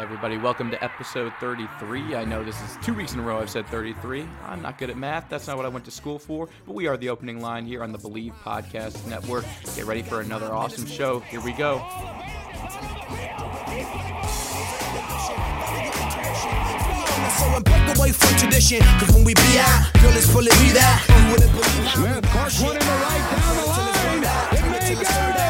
Everybody? Welcome to episode 33. I know this is two weeks in a row I've said 33. I'm not good at math. That's not what I went to school for. But we are the opening line here on the Believe Podcast Network. Get ready for another awesome show. Here we go. So I break away from tradition, cause when we be out, girl, it's full of me that. You wouldn't believe how Smith, Clark running the right down the line. It may go. Go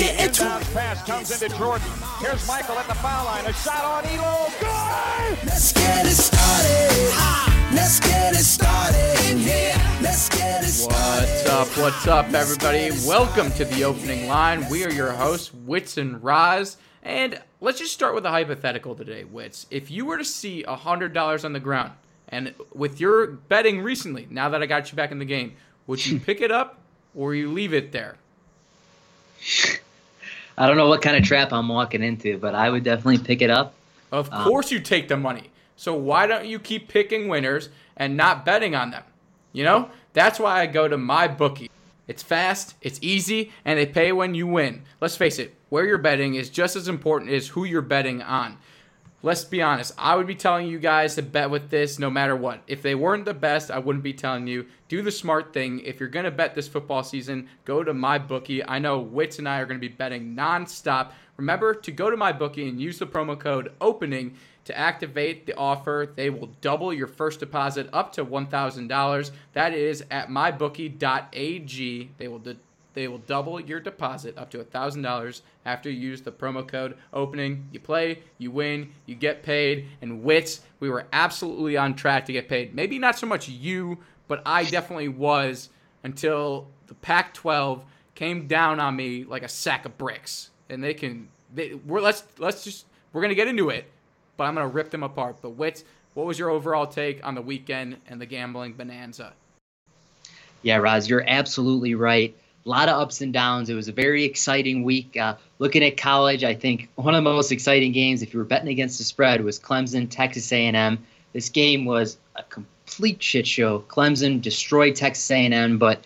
get into it. Pass comes into Jordan. Here's Michael at the foul line. A shot on Elo. Good. Let's get it started. Ha! Let's get it started in here. Let's get it started. What's up? What's up, everybody? Welcome to the opening line. We are your hosts, Wits and Roz. And let's just start with a hypothetical today, Wits. If you were to see $100 on the ground, and with your betting recently, now that I got you back in the game, would you pick it up or you leave it there? I don't know what kind of trap I'm walking into, but I would definitely pick it up. Of um, course, you take the money. So why don't you keep picking winners and not betting on them? You know, that's why I go to my bookie. It's fast, it's easy, and they pay when you win. Let's face it, where you're betting is just as important as who you're betting on. Let's be honest, I would be telling you guys to bet with this no matter what. If they weren't the best, I wouldn't be telling you. Do the smart thing. If you're going to bet this football season, go to my bookie. I know Wits and I are going to be betting nonstop. Remember to go to my bookie and use the promo code OPENING to activate the offer. They will double your first deposit up to $1,000. That is at mybookie.ag. They will de- they will double your deposit up to $1,000 after you use the promo code opening. You play, you win, you get paid. And Wits, we were absolutely on track to get paid. Maybe not so much you, but I definitely was until the Pac 12 came down on me like a sack of bricks. And they can, they, we're, let's, let's just, we're going to get into it, but I'm going to rip them apart. But Wits, what was your overall take on the weekend and the gambling bonanza? Yeah, Roz, you're absolutely right. A lot of ups and downs. It was a very exciting week. Uh, looking at college, I think one of the most exciting games, if you were betting against the spread, was Clemson Texas A&M. This game was a complete shit show. Clemson destroyed Texas A&M, but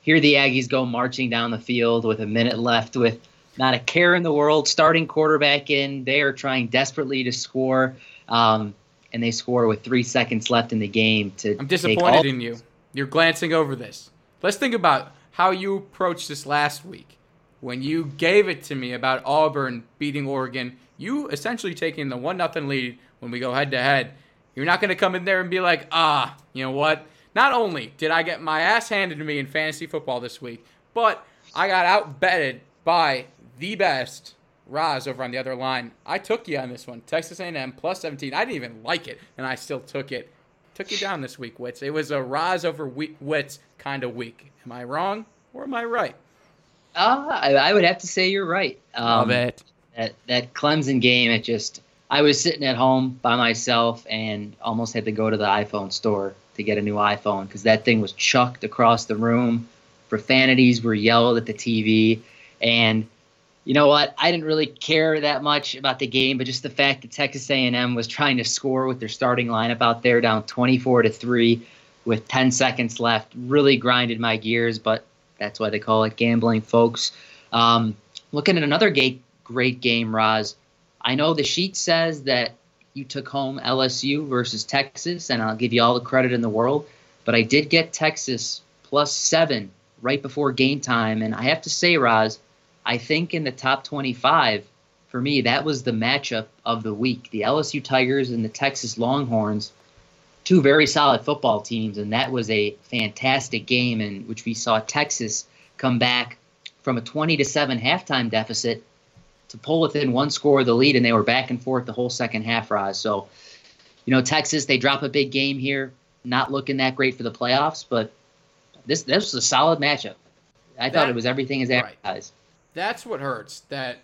here the Aggies go marching down the field with a minute left, with not a care in the world. Starting quarterback in, they are trying desperately to score, um, and they score with three seconds left in the game. To I'm disappointed all- in you. You're glancing over this. Let's think about how you approached this last week. When you gave it to me about Auburn beating Oregon, you essentially taking the 1 nothing lead when we go head to head. You're not going to come in there and be like, ah, you know what? Not only did I get my ass handed to me in fantasy football this week, but I got outbetted by the best Roz over on the other line. I took you on this one. Texas A&M plus 17. I didn't even like it, and I still took it. Took you down this week, Wits. It was a Roz over we- Wits kind of week. Am I wrong or am I right? Uh, I, I would have to say you're right. Um, it. That that Clemson game, it just I was sitting at home by myself and almost had to go to the iPhone store to get a new iPhone because that thing was chucked across the room. Profanities were yelled at the TV, and you know what? I didn't really care that much about the game, but just the fact that Texas A&M was trying to score with their starting lineup out there, down 24 to three, with 10 seconds left, really grinded my gears. But that's why they call it gambling, folks. Um, looking at another great, great game, Roz. I know the sheet says that you took home LSU versus Texas, and I'll give you all the credit in the world. But I did get Texas plus seven right before game time, and I have to say, Roz, I think in the top 25, for me, that was the matchup of the week. The LSU Tigers and the Texas Longhorns, two very solid football teams, and that was a fantastic game in which we saw Texas come back from a 20 to 7 halftime deficit to pull within one score of the lead, and they were back and forth the whole second half, Roz. So, you know, Texas, they drop a big game here, not looking that great for the playoffs, but this this was a solid matchup. I thought it was everything as Right. That's what hurts. That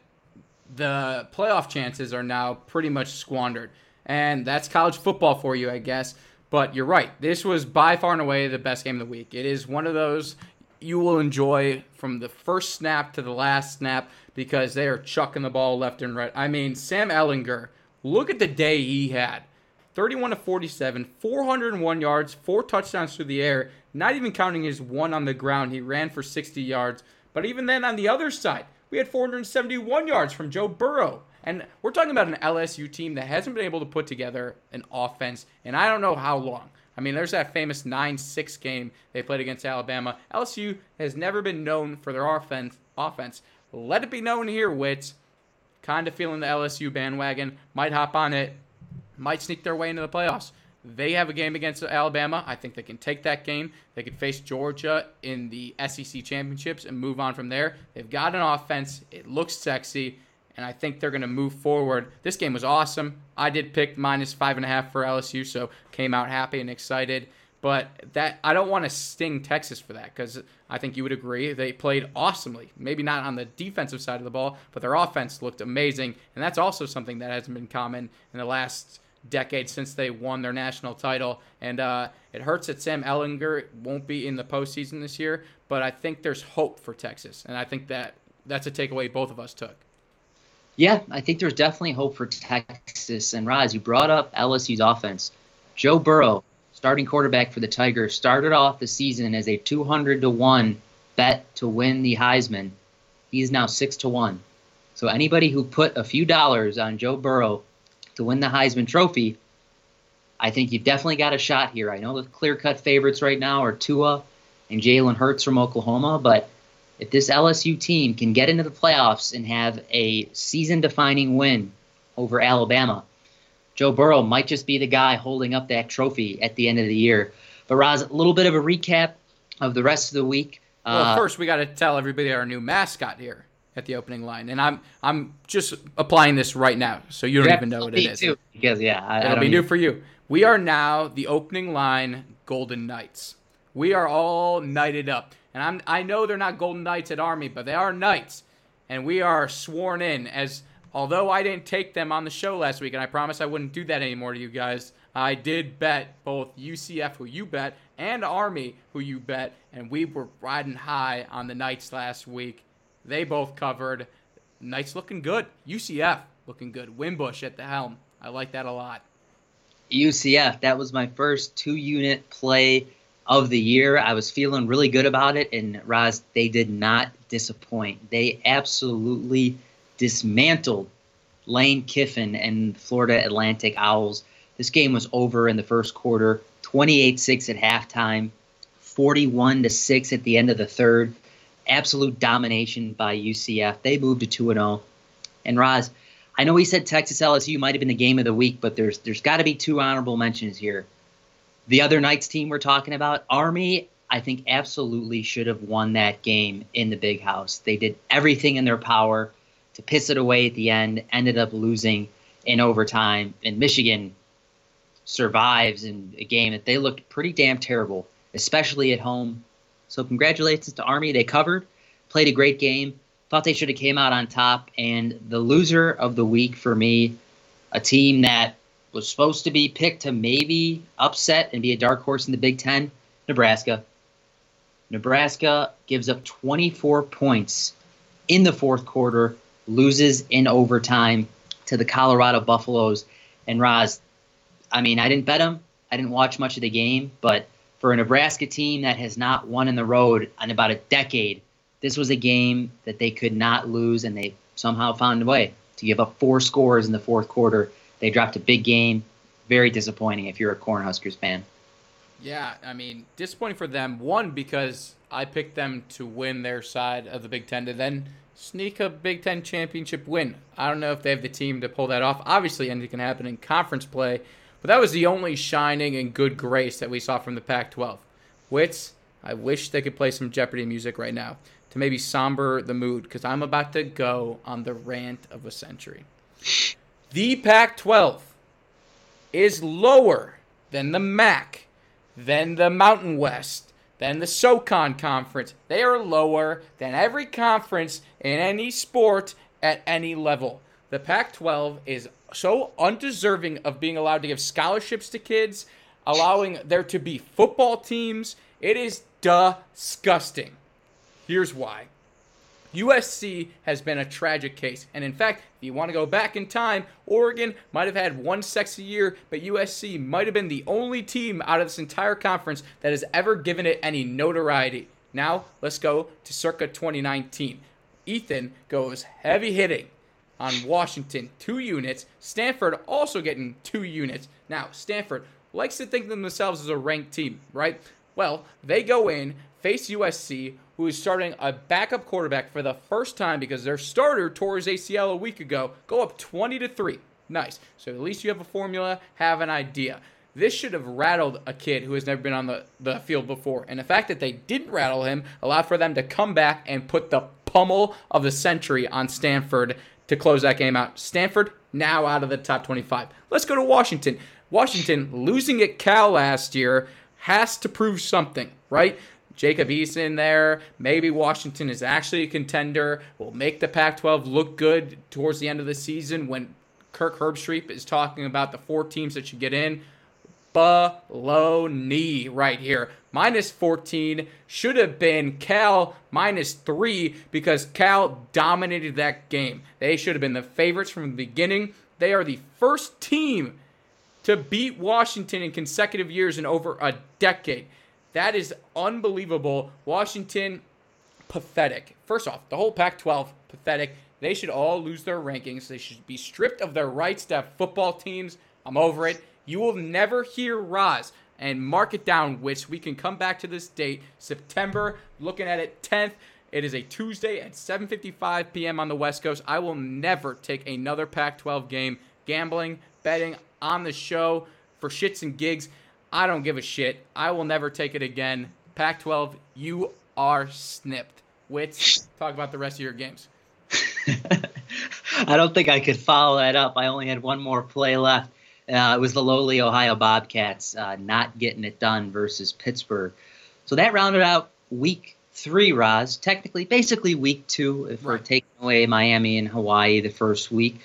the playoff chances are now pretty much squandered, and that's college football for you, I guess. But you're right. This was by far and away the best game of the week. It is one of those you will enjoy from the first snap to the last snap because they are chucking the ball left and right. I mean, Sam Ehlinger, look at the day he had. 31 to 47, 401 yards, four touchdowns through the air, not even counting his one on the ground. He ran for 60 yards. But even then, on the other side, we had 471 yards from Joe Burrow. And we're talking about an LSU team that hasn't been able to put together an offense in I don't know how long. I mean, there's that famous 9 6 game they played against Alabama. LSU has never been known for their offense. offense. Let it be known here, Wits. Kind of feeling the LSU bandwagon. Might hop on it. Might sneak their way into the playoffs. They have a game against Alabama. I think they can take that game. They could face Georgia in the SEC championships and move on from there. They've got an offense. It looks sexy and I think they're going to move forward. This game was awesome. I did pick minus five and a half for LSU, so came out happy and excited. But that I don't want to sting Texas for that because I think you would agree they played awesomely. Maybe not on the defensive side of the ball, but their offense looked amazing, and that's also something that hasn't been common in the last decade since they won their national title. And uh, it hurts that Sam Ehlinger won't be in the postseason this year, but I think there's hope for Texas, and I think that that's a takeaway both of us took. Yeah, I think there's definitely hope for Texas. And Roz, you brought up LSU's offense. Joe Burrow, starting quarterback for the Tigers, started off the season as a 200 to 1 bet to win the Heisman. He's now 6 to 1. So anybody who put a few dollars on Joe Burrow to win the Heisman Trophy, I think you've definitely got a shot here. I know the clear cut favorites right now are Tua and Jalen Hurts from Oklahoma, but if this LSU team can get into the playoffs and have a season defining win over Alabama, Joe Burrow might just be the guy holding up that trophy at the end of the year. But Roz, a little bit of a recap of the rest of the week. Well, uh, first we got to tell everybody our new mascot here at the opening line, and I'm I'm just applying this right now, so you don't even know what it is. Too, because yeah, I, it'll I be new for you. We are now the opening line Golden Knights. We are all knighted up. And I'm, I know they're not Golden Knights at Army, but they are Knights. And we are sworn in as, although I didn't take them on the show last week, and I promise I wouldn't do that anymore to you guys, I did bet both UCF, who you bet, and Army, who you bet, and we were riding high on the Knights last week. They both covered. Knights looking good. UCF looking good. Wimbush at the helm. I like that a lot. UCF, that was my first two unit play of the year. I was feeling really good about it, and Roz, they did not disappoint. They absolutely dismantled Lane Kiffin and Florida Atlantic Owls. This game was over in the first quarter, 28-6 at halftime, 41 to 6 at the end of the third. Absolute domination by UCF. They moved to 2 0. And Roz, I know we said Texas LSU might have been the game of the week, but there's there's got to be two honorable mentions here. The other Knights team we're talking about, Army, I think absolutely should have won that game in the big house. They did everything in their power to piss it away at the end, ended up losing in overtime. And Michigan survives in a game that they looked pretty damn terrible, especially at home. So congratulations to Army. They covered, played a great game. Thought they should have came out on top. And the loser of the week for me, a team that was supposed to be picked to maybe upset and be a dark horse in the Big Ten, Nebraska. Nebraska gives up 24 points in the fourth quarter, loses in overtime to the Colorado Buffaloes. And Roz, I mean, I didn't bet them. I didn't watch much of the game, but for a Nebraska team that has not won in the road in about a decade, this was a game that they could not lose, and they somehow found a way to give up four scores in the fourth quarter they dropped a big game. Very disappointing if you're a Cornhuskers fan. Yeah, I mean, disappointing for them. One, because I picked them to win their side of the Big Ten to then sneak a Big Ten championship win. I don't know if they have the team to pull that off. Obviously, anything can happen in conference play, but that was the only shining and good grace that we saw from the Pac 12. Wits, I wish they could play some Jeopardy music right now to maybe somber the mood because I'm about to go on the rant of a century. The Pac 12 is lower than the MAC, than the Mountain West, than the SOCON Conference. They are lower than every conference in any sport at any level. The Pac 12 is so undeserving of being allowed to give scholarships to kids. allowing there to be football teams. It is disgusting. Here's why. USC has been a tragic case. And in fact, if you want to go back in time, Oregon might have had one sexy year, but USC might have been the only team out of this entire conference that has ever given it any notoriety. Now, let's go to circa 2019. Ethan goes heavy hitting on Washington, two units. Stanford also getting two units. Now, Stanford likes to think of themselves as a ranked team, right? Well, they go in, face USC, who is starting a backup quarterback for the first time because their starter tore his ACL a week ago, go up 20 to 3. Nice. So at least you have a formula, have an idea. This should have rattled a kid who has never been on the, the field before. And the fact that they didn't rattle him allowed for them to come back and put the pummel of the century on Stanford to close that game out. Stanford now out of the top 25. Let's go to Washington. Washington losing at Cal last year has to prove something, right? Jacob Eason there. Maybe Washington is actually a contender. Will make the Pac 12 look good towards the end of the season when Kirk Herbstreit is talking about the four teams that should get in. Below knee right here. Minus 14 should have been Cal minus 3 because Cal dominated that game. They should have been the favorites from the beginning. They are the first team to beat Washington in consecutive years in over a decade. That is unbelievable. Washington, pathetic. First off, the whole Pac 12, pathetic. They should all lose their rankings. They should be stripped of their rights to have football teams. I'm over it. You will never hear Roz and mark it down, which we can come back to this date, September, looking at it 10th. It is a Tuesday at 7:55 p.m. on the West Coast. I will never take another Pac-12 game gambling, betting on the show for shits and gigs. I don't give a shit. I will never take it again. Pac 12, you are snipped. Wits, talk about the rest of your games. I don't think I could follow that up. I only had one more play left. Uh, it was the lowly Ohio Bobcats uh, not getting it done versus Pittsburgh. So that rounded out week three, Roz. Technically, basically week two, if right. we're taking away Miami and Hawaii the first week.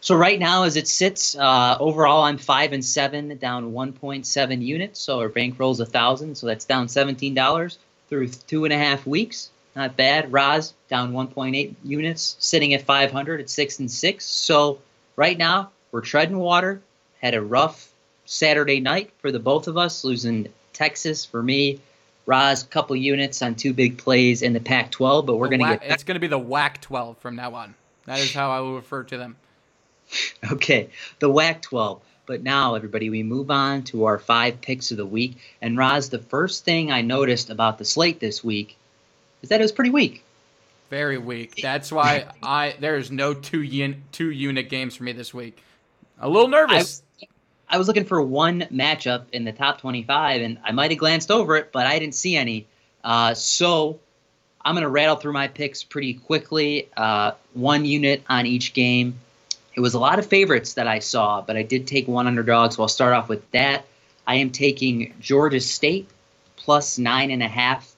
So right now, as it sits, uh, overall I'm five and seven, down 1.7 units. So our bankroll's a thousand, so that's down seventeen dollars through two and a half weeks. Not bad. Roz down 1.8 units, sitting at 500 at six and six. So right now we're treading water. Had a rough Saturday night for the both of us, losing Texas for me. Roz, a couple units on two big plays in the Pac-12, but we're going to get. It's going to be the WAC 12 from now on. That is how I will refer to them. Okay, the WAC 12. But now, everybody, we move on to our five picks of the week. And Roz, the first thing I noticed about the slate this week is that it was pretty weak. Very weak. That's why I there's no two un, two unit games for me this week. A little nervous. I, I was looking for one matchup in the top 25, and I might have glanced over it, but I didn't see any. Uh, so I'm going to rattle through my picks pretty quickly. Uh, one unit on each game. It was a lot of favorites that I saw, but I did take one underdog, so I'll start off with that. I am taking Georgia State plus nine and a half.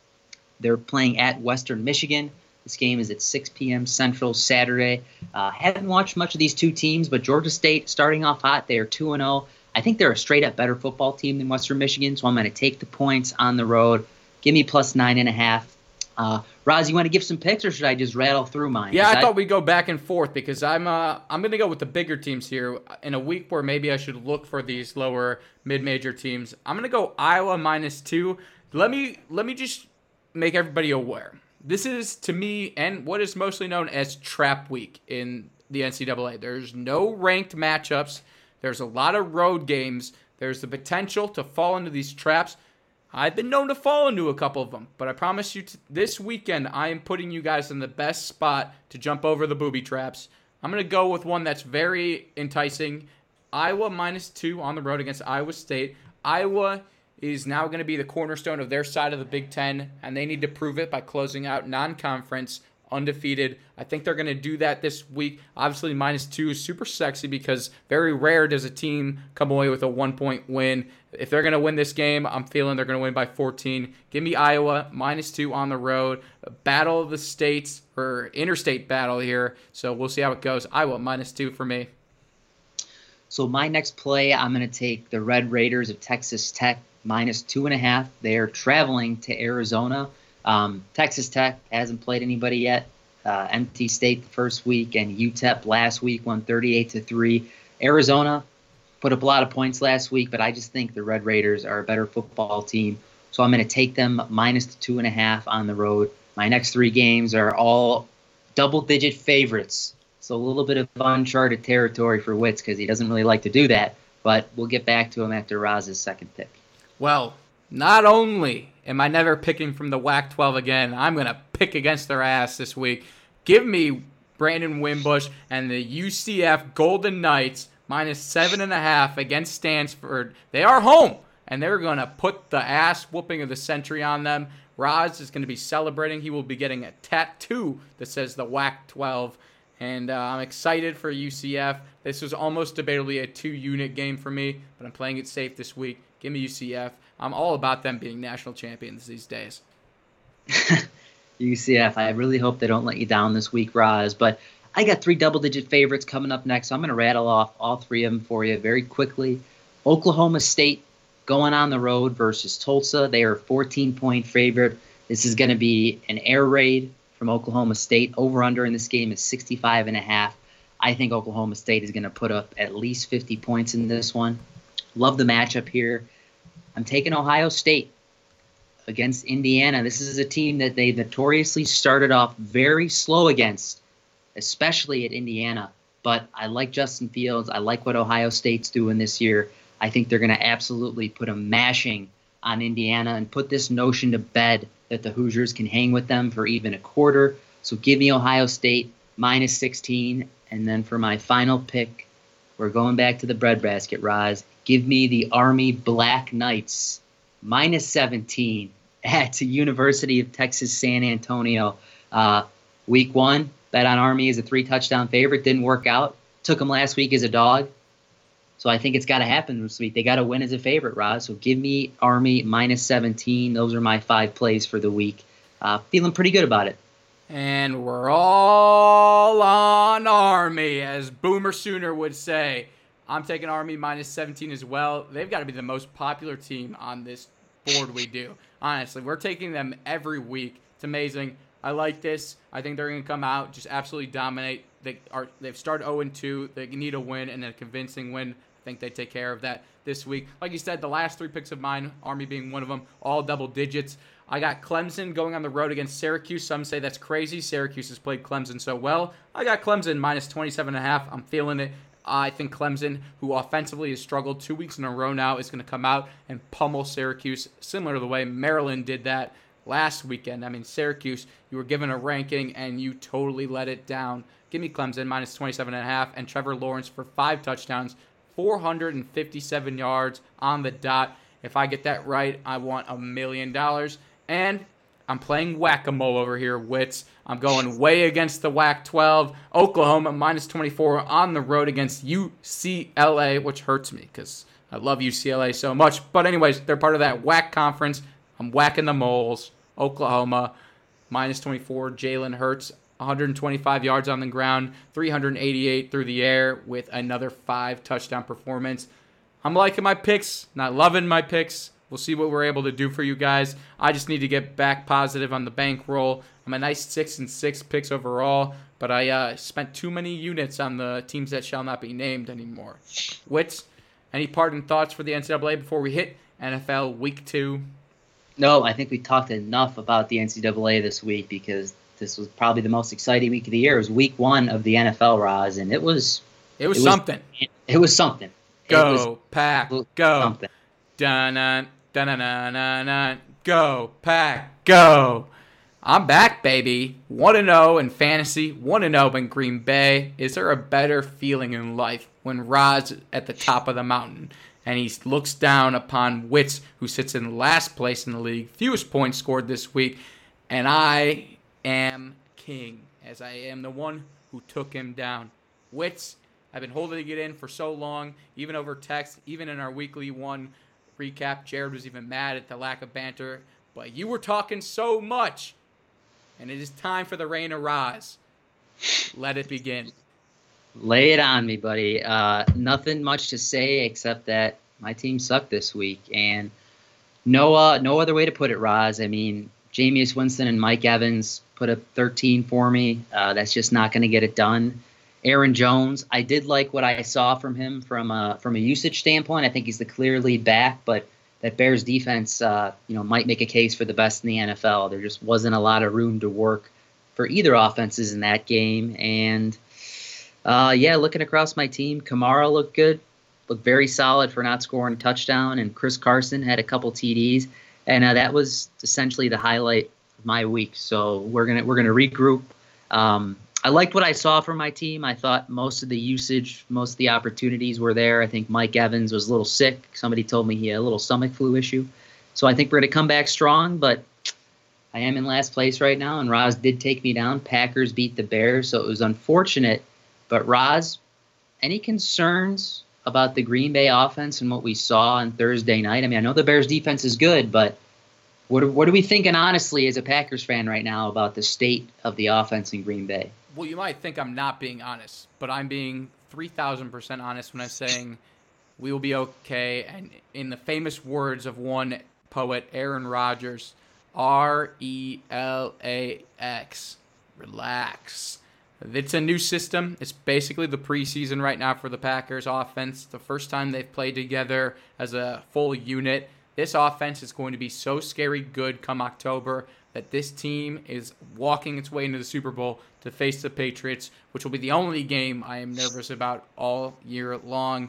They're playing at Western Michigan. This game is at 6 p.m. Central Saturday. Uh, haven't watched much of these two teams, but Georgia State starting off hot. They are 2 0. I think they're a straight up better football team than Western Michigan, so I'm going to take the points on the road. Give me plus nine and a half. Uh, Roz, you want to give some picks, or should I just rattle through mine? Yeah, I, I, thought we'd go back and forth because I'm uh, I'm going to go with the bigger teams here in a week where maybe I should look for these lower mid-major teams. I'm going to go Iowa minus two. Let me let me just make everybody aware. This is to me and what is mostly known as trap week in the NCAA. There's no ranked matchups. There's a lot of road games. There's the potential to fall into these traps. I've been known to fall into a couple of them, but I promise you t- this weekend I am putting you guys in the best spot to jump over the booby traps. I'm going to go with one that's very enticing. Iowa minus two on the road against Iowa State. Iowa is now going to be the cornerstone of their side of the Big Ten, and they need to prove it by closing out non conference undefeated. I think they're going to do that this week. Obviously, minus two is super sexy because very rare does a team come away with a one point win. If they're going to win this game, I'm feeling they're going to win by 14. Give me Iowa minus two on the road. Battle of the states or interstate battle here. So we'll see how it goes. Iowa minus two for me. So my next play, I'm going to take the Red Raiders of Texas Tech minus two and a half. They're traveling to Arizona. Um, Texas Tech hasn't played anybody yet. Uh, NC State the first week and UTEP last week won 38 to three. Arizona put up a lot of points last week, but I just think the Red Raiders are a better football team. So I'm going to take them minus the two and a half on the road. My next three games are all double digit favorites. So a little bit of uncharted territory for Wits because he doesn't really like to do that. But we'll get back to him after Roz's second pick. Well, not only am I never picking from the WAC 12 again, I'm going to pick against their ass this week. Give me Brandon Wimbush and the UCF Golden Knights minus seven and a half against Stanford. They are home, and they're going to put the ass whooping of the century on them. Roz is going to be celebrating. He will be getting a tattoo that says the WAC 12. And uh, I'm excited for UCF. This was almost debatably a two unit game for me, but I'm playing it safe this week. Give me UCF. I'm all about them being national champions these days. UCF, I really hope they don't let you down this week, Roz. But I got three double digit favorites coming up next. So I'm going to rattle off all three of them for you very quickly. Oklahoma State going on the road versus Tulsa. They are 14 point favorite. This is going to be an air raid from Oklahoma State. Over under in this game is 65 and a half. I think Oklahoma State is going to put up at least 50 points in this one. Love the matchup here. I'm taking Ohio State against Indiana. This is a team that they notoriously started off very slow against, especially at Indiana. But I like Justin Fields. I like what Ohio State's doing this year. I think they're going to absolutely put a mashing on Indiana and put this notion to bed that the Hoosiers can hang with them for even a quarter. So give me Ohio State minus 16. And then for my final pick, we're going back to the breadbasket, Roz. Give me the Army Black Knights minus 17 at University of Texas San Antonio. Uh, week one, bet on Army as a three touchdown favorite. Didn't work out. Took them last week as a dog. So I think it's got to happen this week. They got to win as a favorite, Roz. So give me Army minus 17. Those are my five plays for the week. Uh, feeling pretty good about it. And we're all on Army, as Boomer Sooner would say. I'm taking Army minus 17 as well. They've got to be the most popular team on this board we do. Honestly, we're taking them every week. It's amazing. I like this. I think they're going to come out just absolutely dominate. They are they've started 0 2. They need a win and a convincing win. I think they take care of that this week. Like you said, the last three picks of mine, Army being one of them, all double digits. I got Clemson going on the road against Syracuse. Some say that's crazy. Syracuse has played Clemson so well. I got Clemson minus 27 and a half. I'm feeling it. I think Clemson, who offensively has struggled two weeks in a row now, is going to come out and pummel Syracuse, similar to the way Maryland did that last weekend. I mean, Syracuse, you were given a ranking and you totally let it down. Give me Clemson minus 27 and a half, and Trevor Lawrence for five touchdowns, 457 yards on the dot. If I get that right, I want a million dollars. And I'm playing whack a mole over here, Wits. I'm going way against the WAC 12. Oklahoma minus 24 on the road against UCLA, which hurts me because I love UCLA so much. But, anyways, they're part of that WAC conference. I'm whacking the moles. Oklahoma minus 24. Jalen Hurts, 125 yards on the ground, 388 through the air with another five touchdown performance. I'm liking my picks, not loving my picks. We'll see what we're able to do for you guys. I just need to get back positive on the bankroll. I'm a nice six and six picks overall, but I uh, spent too many units on the teams that shall not be named anymore. Wits, any parting thoughts for the NCAA before we hit NFL Week Two? No, I think we talked enough about the NCAA this week because this was probably the most exciting week of the year. It was Week One of the NFL, Roz, and it was it was, it was something. It was something. Go was, pack, go. Something. Dun, Dun dun na na. Go pack, go. I'm back, baby. 1 0 in fantasy, 1 0 in Green Bay. Is there a better feeling in life when Rod's at the top of the mountain and he looks down upon Wits, who sits in last place in the league, fewest points scored this week, and I am king, as I am the one who took him down. Wits, I've been holding it in for so long, even over text, even in our weekly one recap. Jared was even mad at the lack of banter, but you were talking so much, and it is time for the rain to rise. Let it begin. Lay it on me, buddy. Uh, nothing much to say except that my team sucked this week, and no, uh, no other way to put it, Roz. I mean, Jameis Winston and Mike Evans put up 13 for me. Uh, that's just not going to get it done. Aaron Jones, I did like what I saw from him from a from a usage standpoint. I think he's the clear lead back, but that Bears defense, uh, you know, might make a case for the best in the NFL. There just wasn't a lot of room to work for either offenses in that game, and uh, yeah, looking across my team, Kamara looked good, looked very solid for not scoring a touchdown, and Chris Carson had a couple TDs, and uh, that was essentially the highlight of my week. So we're gonna we're gonna regroup. Um, I liked what I saw from my team. I thought most of the usage, most of the opportunities were there. I think Mike Evans was a little sick. Somebody told me he had a little stomach flu issue. So I think we're going to come back strong, but I am in last place right now, and Roz did take me down. Packers beat the Bears, so it was unfortunate. But Roz, any concerns about the Green Bay offense and what we saw on Thursday night? I mean, I know the Bears defense is good, but what are, what are we thinking honestly as a Packers fan right now about the state of the offense in Green Bay? Well, you might think I'm not being honest, but I'm being 3,000% honest when I'm saying we will be okay. And in the famous words of one poet, Aaron Rodgers, R E L A X, relax. It's a new system. It's basically the preseason right now for the Packers offense. The first time they've played together as a full unit. This offense is going to be so scary good come October that this team is walking its way into the Super Bowl to face the Patriots, which will be the only game I am nervous about all year long.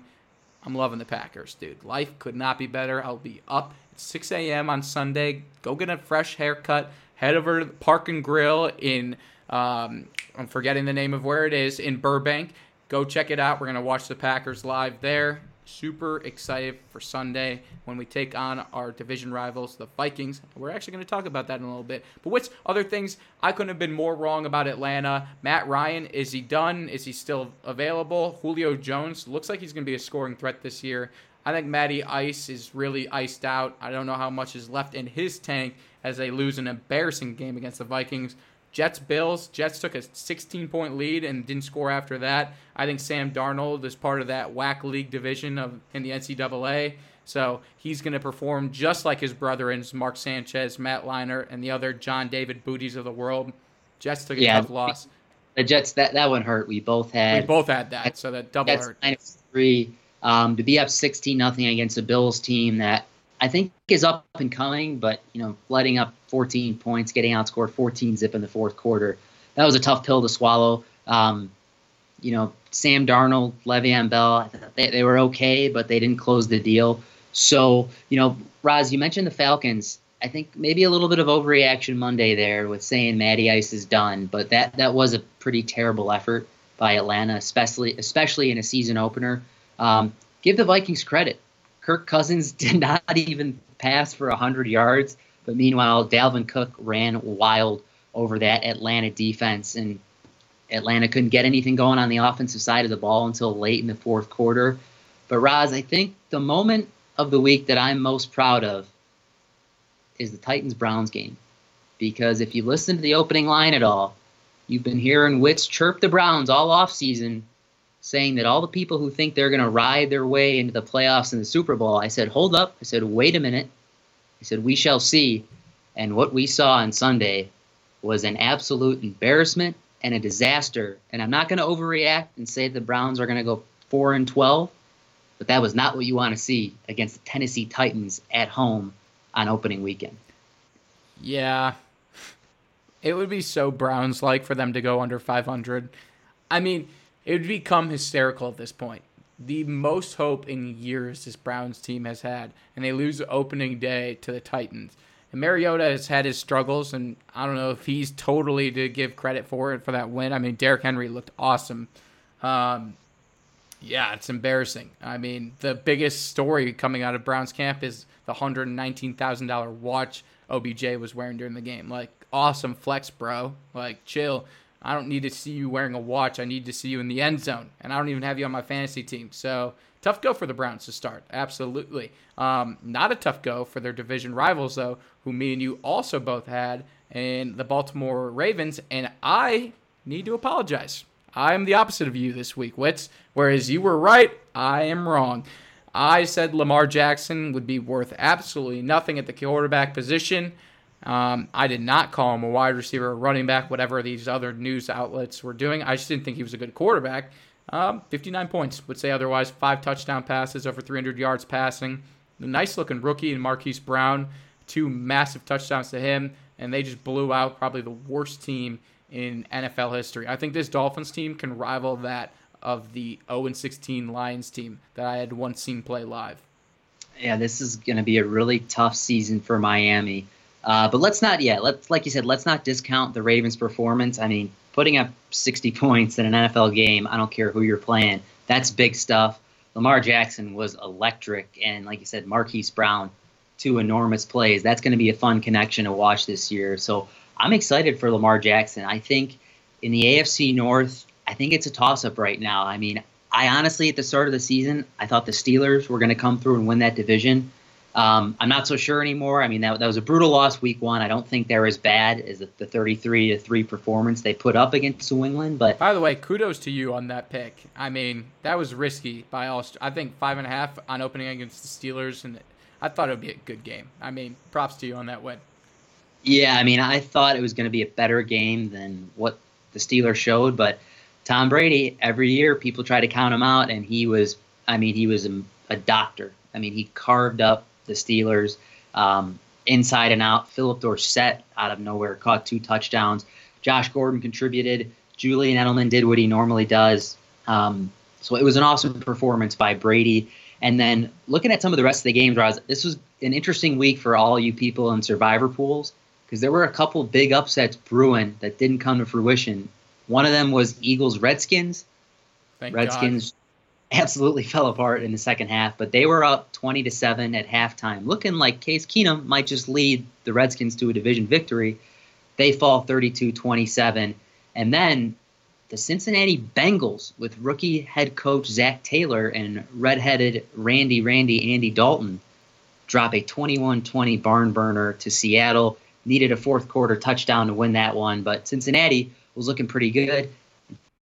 I'm loving the Packers, dude. Life could not be better. I'll be up at 6 a.m. on Sunday. Go get a fresh haircut. Head over to the Park and Grill in, um, I'm forgetting the name of where it is, in Burbank. Go check it out. We're going to watch the Packers live there super excited for Sunday when we take on our division rivals, the Vikings. We're actually going to talk about that in a little bit. But what's other things I couldn't have been more wrong about Atlanta? Matt Ryan, is he done? Is he still available? Julio Jones looks like he's going to be a scoring threat this year. I think Matty Ice is really iced out. I don't know how much is left in his tank as they lose an embarrassing game against the Vikings. Jets Bills. Jets took a 16 point lead and didn't score after that. I think Sam Darnold is part of that whack league division of in the NCAA. So he's going to perform just like his brethren, Mark Sanchez, Matt Leinart, and the other John David Booties of the world. Jets took a yeah, tough loss. The Jets that that one hurt. We both had. We both had that, so that double Jets hurt. Minus three. Um, to be up 16 nothing against a Bills team that I think is up and coming, but you know, letting up 14 points, getting outscored 14 zip in the fourth quarter, that was a tough pill to swallow. Um, you know, Sam Darnold, Le'Veon Bell, they, they were okay, but they didn't close the deal. So, you know, Roz, you mentioned the Falcons. I think maybe a little bit of overreaction Monday there with saying Matty Ice is done, but that that was a pretty terrible effort by Atlanta, especially especially in a season opener. Um, give the Vikings credit. Kirk Cousins did not even pass for 100 yards, but meanwhile, Dalvin Cook ran wild over that Atlanta defense, and Atlanta couldn't get anything going on the offensive side of the ball until late in the fourth quarter. But Roz, I think the moment of the week that I'm most proud of is the Titans Browns game. Because if you listen to the opening line at all, you've been hearing Wits chirp the Browns all off season saying that all the people who think they're going to ride their way into the playoffs and the Super Bowl, I said, hold up. I said, wait a minute. I said, we shall see. And what we saw on Sunday was an absolute embarrassment and a disaster. And I'm not going to overreact and say the Browns are going to go 4 and 12, but that was not what you want to see against the Tennessee Titans at home on opening weekend. Yeah. It would be so Browns like for them to go under 500. I mean, it would become hysterical at this point. The most hope in years this Browns team has had, and they lose the opening day to the Titans. And Mariota has had his struggles, and I don't know if he's totally to give credit for it for that win. I mean, Derrick Henry looked awesome. Um, yeah, it's embarrassing. I mean, the biggest story coming out of Browns camp is the hundred nineteen thousand dollar watch OBJ was wearing during the game. Like, awesome flex, bro. Like, chill. I don't need to see you wearing a watch. I need to see you in the end zone. And I don't even have you on my fantasy team. So tough go for the Browns to start. Absolutely. Um, not a tough go for their division rivals, though, who me and you also both had, and the Baltimore Ravens. And I need to apologize. I am the opposite of you this week, Wits. Whereas you were right, I am wrong. I said Lamar Jackson would be worth absolutely nothing at the quarterback position. Um, I did not call him a wide receiver or running back, whatever these other news outlets were doing. I just didn't think he was a good quarterback. Um, 59 points would say otherwise. Five touchdown passes, over 300 yards passing. The nice looking rookie in Marquise Brown, two massive touchdowns to him, and they just blew out probably the worst team in NFL history. I think this Dolphins team can rival that of the 0 16 Lions team that I had once seen play live. Yeah, this is going to be a really tough season for Miami. Uh, but let's not, yeah, let's like you said, let's not discount the Ravens' performance. I mean, putting up 60 points in an NFL game, I don't care who you're playing, that's big stuff. Lamar Jackson was electric, and like you said, Marquise Brown, two enormous plays. That's going to be a fun connection to watch this year. So I'm excited for Lamar Jackson. I think in the AFC North, I think it's a toss up right now. I mean, I honestly, at the start of the season, I thought the Steelers were going to come through and win that division. Um, I'm not so sure anymore. I mean, that, that was a brutal loss week one. I don't think they're as bad as the, the 33 to 3 performance they put up against New England. But by the way, kudos to you on that pick. I mean, that was risky by all. I think five and a half on opening against the Steelers, and I thought it would be a good game. I mean, props to you on that win. Yeah, I mean, I thought it was going to be a better game than what the Steelers showed, but Tom Brady, every year people try to count him out, and he was, I mean, he was a, a doctor. I mean, he carved up the Steelers um, inside and out. Phillip Dorsett out of nowhere caught two touchdowns. Josh Gordon contributed. Julian Edelman did what he normally does. Um, so it was an awesome performance by Brady. And then looking at some of the rest of the games, Roz, this was an interesting week for all you people in survivor pools because there were a couple big upsets brewing that didn't come to fruition. One of them was Eagles Redskins. Thank Redskins. absolutely fell apart in the second half, but they were up 20 to 7 at halftime, looking like Case Keenum might just lead the Redskins to a division victory. They fall 32-27, and then the Cincinnati Bengals with rookie head coach Zac Taylor and redheaded Randy Randy Andy Dalton drop a 21-20 barn burner to Seattle needed a fourth quarter touchdown to win that one, but Cincinnati was looking pretty good.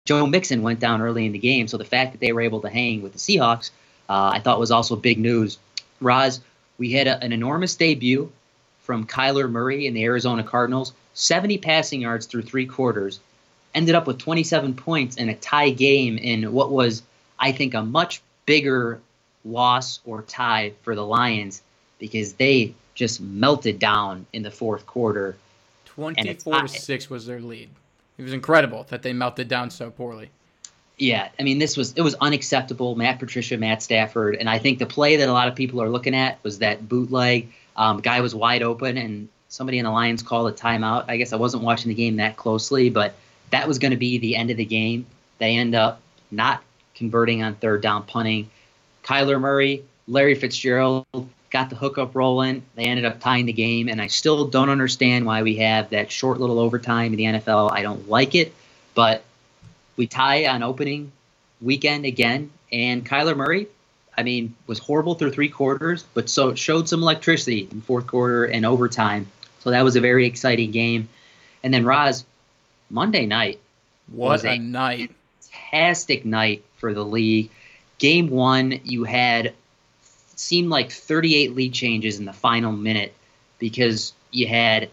Joe Mixon went down early in the game, so the fact that they were able to hang with the Seahawks, uh, I thought was also big news. Roz, we had a, an enormous debut from Kyler Murray in the Arizona Cardinals, 70 passing yards through three quarters, ended up with 27 points in a tie game in what was, I think, a much bigger loss or tie for the Lions because they just melted down in the fourth quarter. 24 to 6 was their lead. It was incredible that they melted down so poorly. Yeah, I mean this was it was unacceptable. Matt Patricia, Matt Stafford, and I think the play that a lot of people are looking at was that bootleg. Um, guy was wide open, and somebody in the Lions called a timeout. I guess I wasn't watching the game that closely, but that was going to be the end of the game. They end up not converting on third down punting. Kyler Murray, Larry Fitzgerald got the hookup rolling. They ended up tying the game, and I still don't understand why we have that short little overtime in the NFL. I don't like it, but we tie on opening weekend again, and Kyler Murray, I mean, was horrible through three quarters, but so showed some electricity in fourth quarter and overtime. So that was a very exciting game. And then Roz, Monday night. What a, a night. Fantastic night for the league. Game one, you had seemed like 38 lead changes in the final minute because you had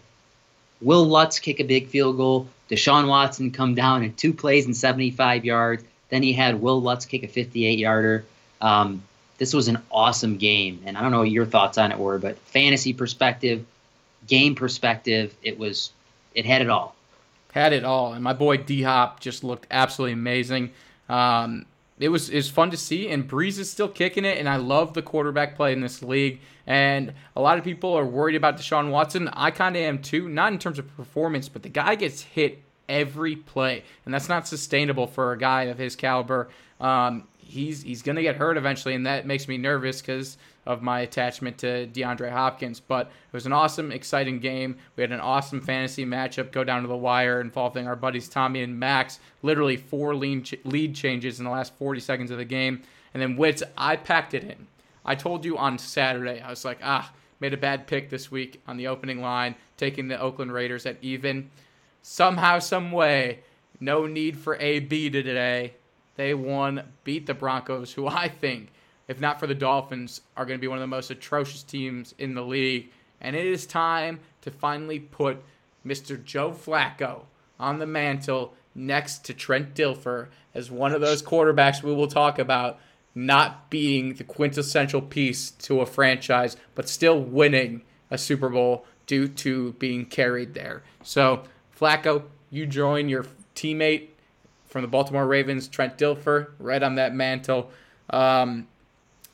Will Lutz kick a big field goal, Deshaun Watson come down in two plays and 75 yards. Then he had Will Lutz kick a 58 yarder. Um, this was an awesome game, and I don't know what your thoughts on it were, but fantasy perspective, game perspective, it was it had it all. Had it all, and my boy D Hop just looked absolutely amazing. Um, it was it was fun to see, and Brees is still kicking it, and I love the quarterback play in this league. And a lot of people are worried about Deshaun Watson. I kind of am too, not in terms of performance, but the guy gets hit every play, and that's not sustainable for a guy of his caliber. Um, he's he's gonna get hurt eventually, and that makes me nervous because of my attachment to DeAndre Hopkins. But it was an awesome, exciting game. We had an awesome fantasy matchup go down to the wire involving our buddies Tommy and Max. Literally four lead, changes in the last 40 seconds of the game. And then Wits, I packed it in. I told you on Saturday, I was like, ah, made a bad pick this week on the opening line, taking the Oakland Raiders at even. Somehow, some way, No need for AB today. They won, beat the Broncos, who I think, if not for the Dolphins, are going to be one of the most atrocious teams in the league. And it is time to finally put Mr. Joe Flacco on the mantle next to Trent Dilfer as one of those quarterbacks we will talk about not being the quintessential piece to a franchise, but still winning a Super Bowl due to being carried there. So, Flacco, you join your teammate from the Baltimore Ravens, Trent Dilfer, right on that mantle. Um,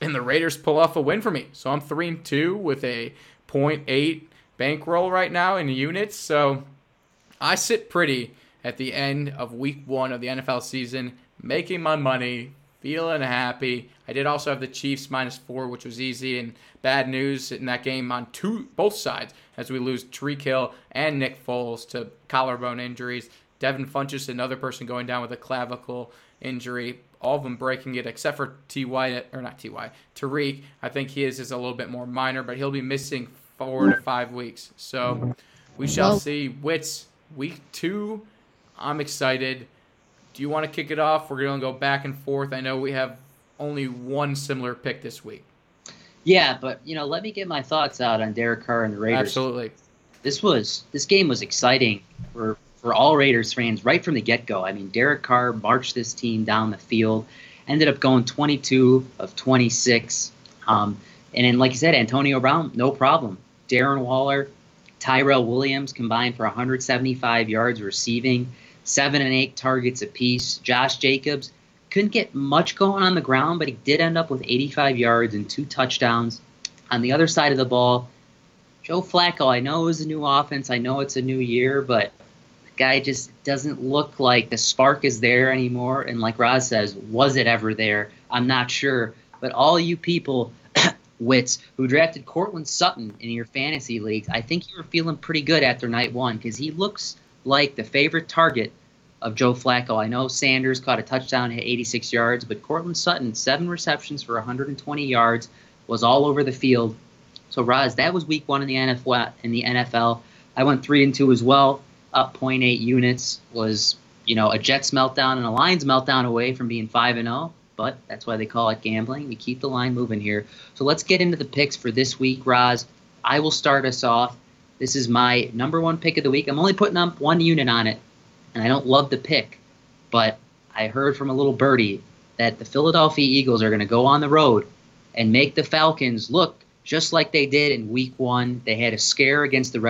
and the Raiders pull off a win for me. So I'm three and two with a 0.8 bankroll right now in units. So I sit pretty at the end of week one of the NFL season, making my money, feeling happy. I did also have the Chiefs minus four, which was easy, and bad news in that game on two both sides as we lose Tyreek Hill and Nick Foles to collarbone injuries. Devin Funchess, another person going down with a clavicle injury. All of them breaking it except for Ty or not Ty Tariq. I think his is a little bit more minor, but he'll be missing four to five weeks. So we shall see. Wits week two. I'm excited. Do you want to kick it off? We're going to go back and forth. I know we have only one similar pick this week. Yeah, but you know, let me get my thoughts out on Derek Carr and the Raiders. Absolutely. This was this game was exciting for for all Raiders fans right from the get go. I mean, Derek Carr marched this team down the field, ended up going 22 of 26. Um, and then, like you said, Antonio Brown, no problem. Darren Waller, Tyrell Williams combined for 175 yards receiving, seven and eight targets apiece. Josh Jacobs couldn't get much going on the ground, but he did end up with 85 yards and two touchdowns. On the other side of the ball, Joe Flacco, I know it was a new offense, I know it's a new year, but guy just doesn't look like the spark is there anymore. And like Roz says, was it ever there? I'm not sure. But all you people, wits, who drafted Courtland Sutton in your fantasy leagues, I think you were feeling pretty good after night one because he looks like the favorite target of Joe Flacco. I know Sanders caught a touchdown at 86 yards, but Courtland Sutton, seven receptions for 120 yards, was all over the field. So Roz, that was week one in the NFL. In the NFL, I went three and two as well up 0.8 units was you know a Jets meltdown and a Lions meltdown away from being five and zero. But that's why they call it gambling. We keep the line moving here. So let's get into the picks for this week, Roz. I will start us off. This is my number one pick of the week. I'm only putting up one unit on it, and I don't love the pick, but I heard from a little birdie that the Philadelphia Eagles are going to go on the road and make the Falcons look just like they did in week one. They had a scare against the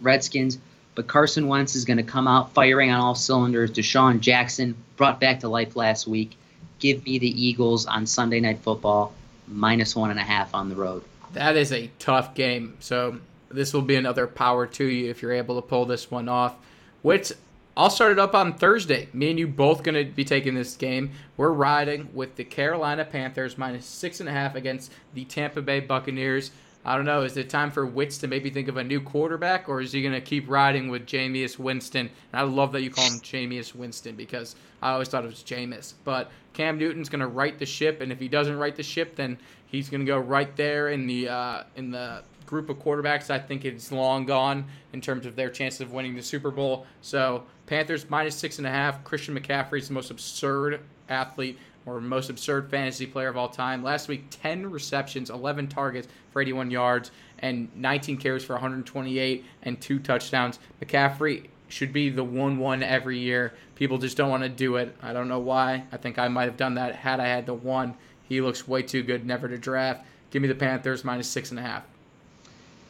Redskins, but Carson Wentz is going to come out firing on all cylinders. DeSean Jackson brought back to life last week. Give me the Eagles on Sunday Night Football, minus one and a half on the road. That is a tough game. So this will be another power to you if you're able to pull this one off. Which I'll start it up on Thursday. Me and you both going to be taking this game. We're riding with the Carolina Panthers minus six and a half against the Tampa Bay Buccaneers. I don't know. Is it time for Wits to maybe think of a new quarterback, or is he going to keep riding with Jameis Winston? And I love that you call him Jameis Winston because I always thought it was Jameis. But Cam Newton's going to right the ship, and if he doesn't right the ship, then he's going to go right there in the uh, in the group of quarterbacks. I think it's long gone in terms of their chances of winning the Super Bowl. So Panthers minus six and a half. Christian McCaffrey's the most absurd athlete or most absurd fantasy player of all time. Last week, 10 receptions, 11 targets for 81 yards, and 19 carries for 128 and two touchdowns. McCaffrey should be the 1 1 every year. People just don't want to do it. I don't know why. I think I might have done that had I had the one. He looks way too good never to draft. Give me the Panthers minus six and a half.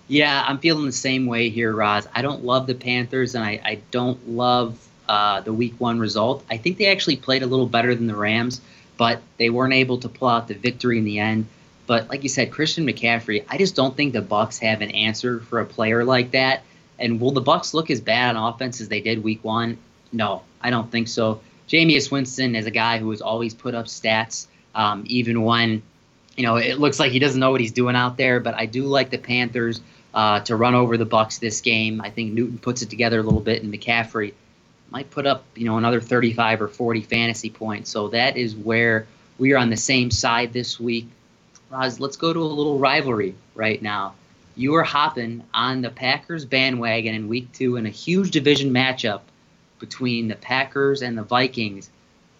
Yeah, I'm feeling the same way here, Roz. I don't love the Panthers, and I, I don't love uh, the week one result. I think they actually played a little better than the Rams but they weren't able to pull out the victory in the end. But like you said, Christian McCaffrey, I just don't think the Bucks have an answer for a player like that. And will the Bucks look as bad on offense as they did week one? No, I don't think so. Jameis Winston is a guy who has always put up stats, um, even when you know it looks like he doesn't know what he's doing out there. But I do like the Panthers uh, to run over the Bucks this game. I think Newton puts it together a little bit, and McCaffrey might put up, you know, another 35 or 40 fantasy points. So that is where we are on the same side this week. Roz, let's go to a little rivalry right now. You are hopping on the Packers bandwagon in week two in a huge division matchup between the Packers and the Vikings.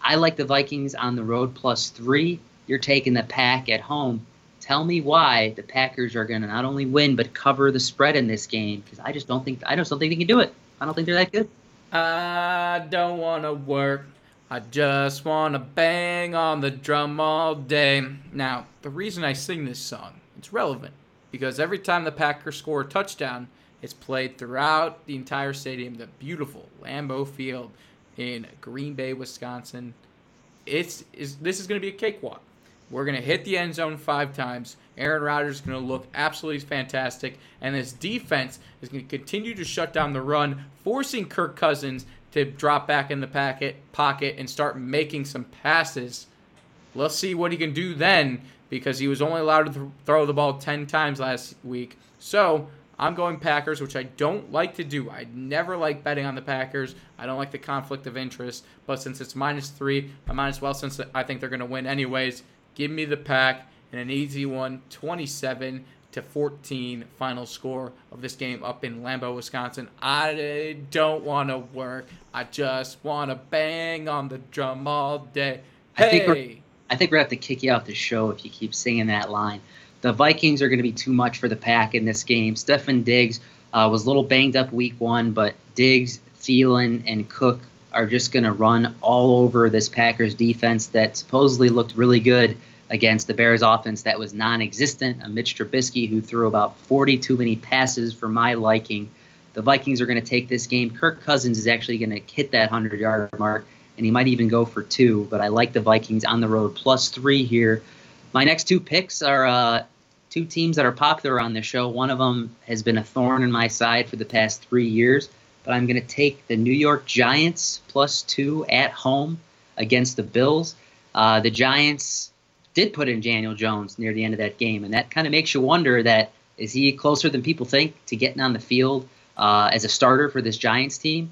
I like the Vikings on the road plus three. You're taking the pack at home. Tell me why the Packers are going to not only win but cover the spread in this game because I just don't think I just don't think they can do it. I don't think they're that good. I don't want to work. I just want to bang on the drum all day. Now, the reason I sing this song, it's relevant because every time the Packers score a touchdown, it's played throughout the entire stadium, the beautiful Lambeau Field in Green Bay, Wisconsin. It's is this is going to be a cakewalk. We're going to hit the end zone five times. Aaron Rodgers is going to look absolutely fantastic, and this defense is going to continue to shut down the run, forcing Kirk Cousins to drop back in the packet pocket and start making some passes. Let's see what he can do then, because he was only allowed to th- throw the ball ten times last week. So I'm going Packers, which I don't like to do. I never like betting on the Packers. I don't like the conflict of interest. But since it's minus three, I might as well, since I think they're going to win anyways, give me the pack and an easy one 27 to 14 final score of this game up in Lambeau, Wisconsin. I don't want to work. I just want to bang on the drum all day. I think Hey! we're- I think we're going to have to kick you off the show if you keep singing that line. The Vikings are going to be too much for the pack in this game. Stefon Diggs uh, was a little banged up week one, but Diggs, Thielen, and Cook are just going to run all over this Packers defense that supposedly looked really good against the Bears offense that was non existent. A Mitch Trubisky who threw about 40 too many passes for my liking. The Vikings are going to take this game. Kirk Cousins is actually going to hit that 100 yard mark and he might even go for two. But I like the Vikings on the road plus three here. My next two picks are uh, two teams that are popular on the show. One of them has been a thorn in my side for the past three years, but I'm going to take the New York Giants plus two at home against the Bills. Uh, the Giants did put in Daniel Jones near the end of that game, and that kind of makes you wonder that is he closer than people think to getting on the field uh, as a starter for this Giants team?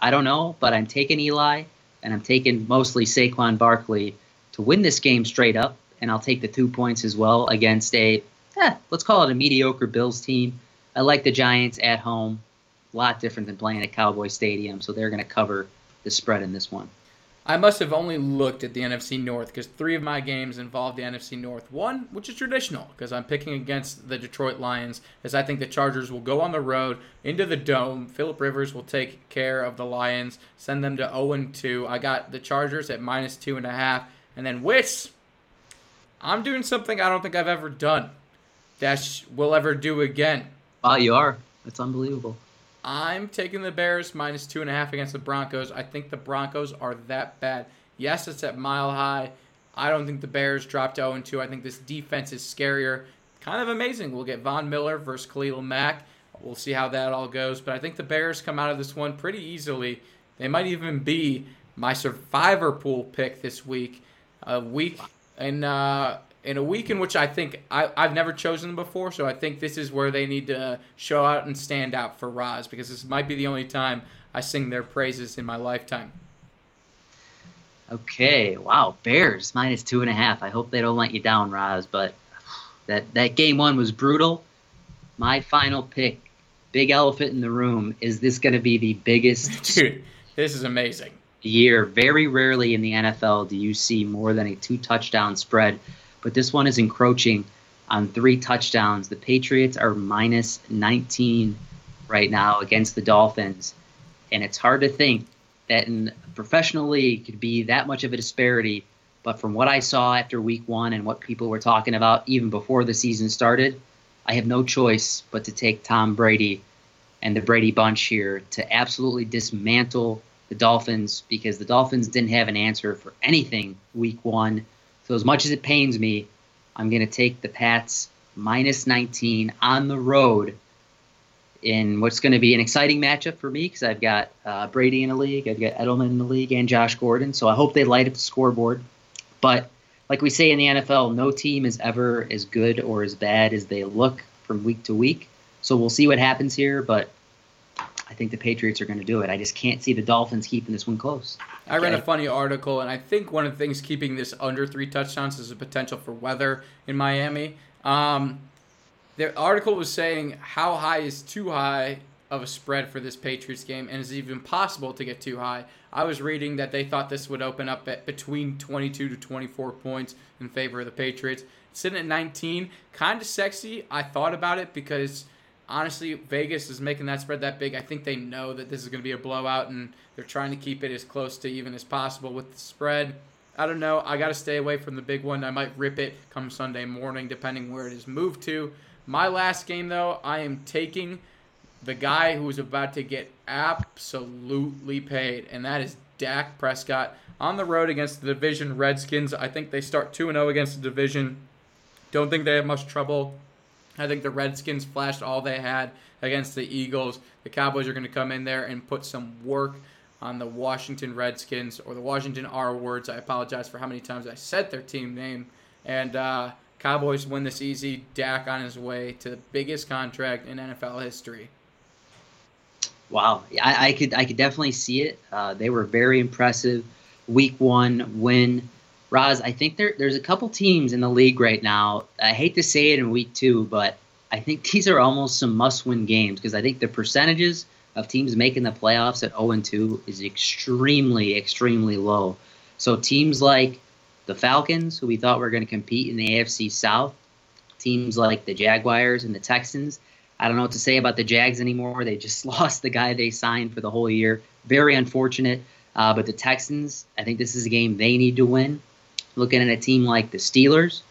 I don't know, but I'm taking Eli and I'm taking mostly Saquon Barkley to win this game straight up, and I'll take the two points as well against a, eh, let's call it a mediocre Bills team. I like the Giants at home, a lot different than playing at Cowboy Stadium, so they're going to cover the spread in this one. I must have only looked at the NFC North because three of my games involve the NFC North. One, which is traditional, because I'm picking against the Detroit Lions, as I think the Chargers will go on the road into the dome. Philip Rivers will take care of the Lions, send them to 0 2. I got the Chargers at minus two and a half, and then Wits. I'm doing something I don't think I've ever done. Dash will ever do again. Wow, you are. That's unbelievable. I'm taking the Bears minus two and a half against the Broncos. I think the Broncos are that bad. Yes, it's at mile high. I don't think the Bears dropped 0 2. I think this defense is scarier. Kind of amazing. We'll get Von Miller versus Khalil Mack. We'll see how that all goes. But I think the Bears come out of this one pretty easily. They might even be my survivor pool pick this week. A week in uh, in a week in which I think I, I've never chosen them before, so I think this is where they need to show out and stand out for Roz because this might be the only time I sing their praises in my lifetime. Okay, wow, Bears minus two and a half. I hope they don't let you down, Roz. But that that game one was brutal. My final pick, big elephant in the room. Is this going to be the biggest Dude, this is amazing. year? Very rarely in the NFL do you see more than a two touchdown spread, but this one is encroaching on three touchdowns. The Patriots are minus 19 right now against the Dolphins, and it's hard to think that in a professional league could be that much of a disparity. But from what I saw after week one and what people were talking about even before the season started, I have no choice but to take Tom Brady and the Brady bunch here to absolutely dismantle the Dolphins because the Dolphins didn't have an answer for anything week one. So, as much as it pains me, I'm going to take the Pats minus 19 on the road in what's going to be an exciting matchup for me because I've got uh, Brady in the league, I've got Edelman in the league, and Josh Gordon. So I hope they light up the scoreboard. But like we say in the NFL, no team is ever as good or as bad as they look from week to week. So we'll see what happens here, but I think the Patriots are going to do it. I just can't see the Dolphins keeping this one close. I read a funny article, and I think one of the things keeping this under three touchdowns is the potential for weather in Miami. Um, the article was saying how high is too high of a spread for this Patriots game, and is it even possible to get too high? I was reading that they thought this would open up at between 22 to 24 points in favor of the Patriots. Sitting at 19, kind of sexy. I thought about it because honestly, Vegas is making that spread that big. I think they know that this is going to be a blowout, and they're trying to keep it as close to even as possible with the spread. I don't know. I got to stay away from the big one. I might rip it come Sunday morning, depending where it is moved to. My last game, though, I am taking the guy who is about to get absolutely paid, and that is Dak Prescott on the road against the division Redskins. I think they start 2 0 against the division. Don't think they have much trouble. I think the Redskins flashed all they had against the Eagles. The Cowboys are going to come in there and put some work on the Washington Redskins or the Washington R words. I apologize for how many times I said their team name. And uh, Cowboys win this easy. Dak on his way to the biggest contract in NFL history. Wow, I, I could I could definitely see it. Uh, they were very impressive. Week one win. Roz, I think there, there's a couple teams in the league right now. I hate to say it in week two, but I think these are almost some must-win games because I think the percentages of teams making the playoffs at 0 2 is extremely, extremely low. So teams like the Falcons, who we thought were going to compete in the AFC South, teams like the Jaguars and the Texans. I don't know what to say about the Jags anymore. They just lost the guy they signed for the whole year. Very unfortunate. Uh, but the Texans, I think this is a game they need to win. Looking at a team like the Steelers,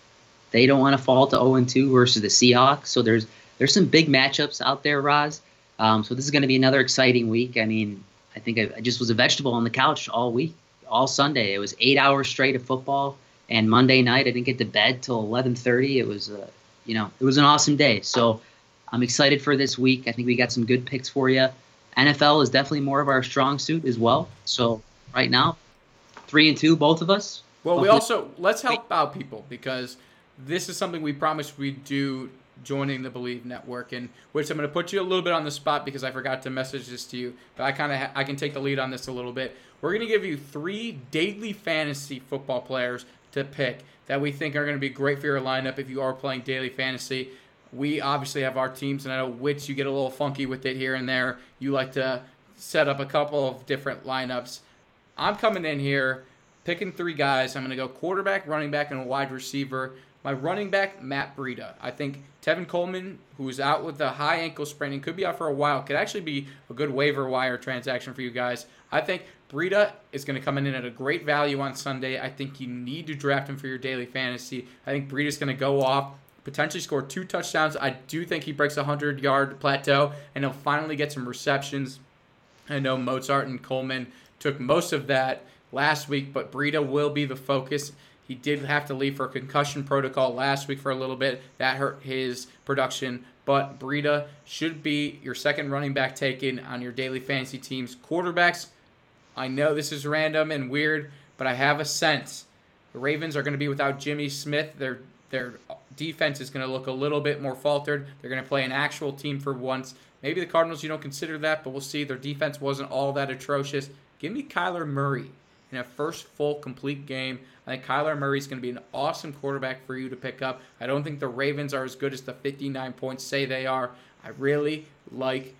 they don't want to fall to 0 2 versus the Seahawks. So there's there's some big matchups out there, Roz. Um, so this is going to be another exciting week. I mean, I think I, I, just was a vegetable on the couch all week, all Sunday. It was eight hours straight of football, and Monday night I didn't get to bed till 11:30. It was, uh, you know, it was an awesome day. So I'm excited for this week. I think we got some good picks for you. NFL is definitely more of our strong suit as well. So right now, three and two, both of us. Well, we also let's help out people because this is something we promised we'd do joining the Bleav Network, and which I'm going to put you a little bit on the spot because I forgot to message this to you, but I kind of ha- I can take the lead on this a little bit. We're going to give you three daily fantasy football players to pick that we think are going to be great for your lineup if you are playing daily fantasy. We obviously have our teams, and I know which you get a little funky with it here and there. You like to set up a couple of different lineups. I'm coming in here picking three guys. I'm going to go quarterback, running back, and a wide receiver. My running back, Matt Breida. I think Tevin Coleman, who is out with a high ankle sprain and could be out for a while, could actually be a good waiver wire transaction for you guys. I think Breida is going to come in at a great value on Sunday. I think you need to draft him for your daily fantasy. I think Breida is going to go off, potentially score two touchdowns. I do think he breaks a 100 yard plateau and he'll finally get some receptions. I know Mostert and Coleman took most of that last week, but Breida will be the focus. He did have to leave for concussion protocol last week for a little bit. That hurt his production. But Breida should be your second running back taken on your daily fantasy teams. Quarterbacks, I know this is random and weird, but I have a sense the Ravens are going to be without Jimmy Smith. Their their defense is going to look a little bit more faltered. They're going to play an actual team for once. Maybe the Cardinals, you don't consider that, but we'll see. Their defense wasn't all that atrocious. Give me Kyler Murray in a first full complete game. I think Kyler Murray is going to be an awesome quarterback for you to pick up. I don't think the Ravens are as good as the 59 points say they are. I really like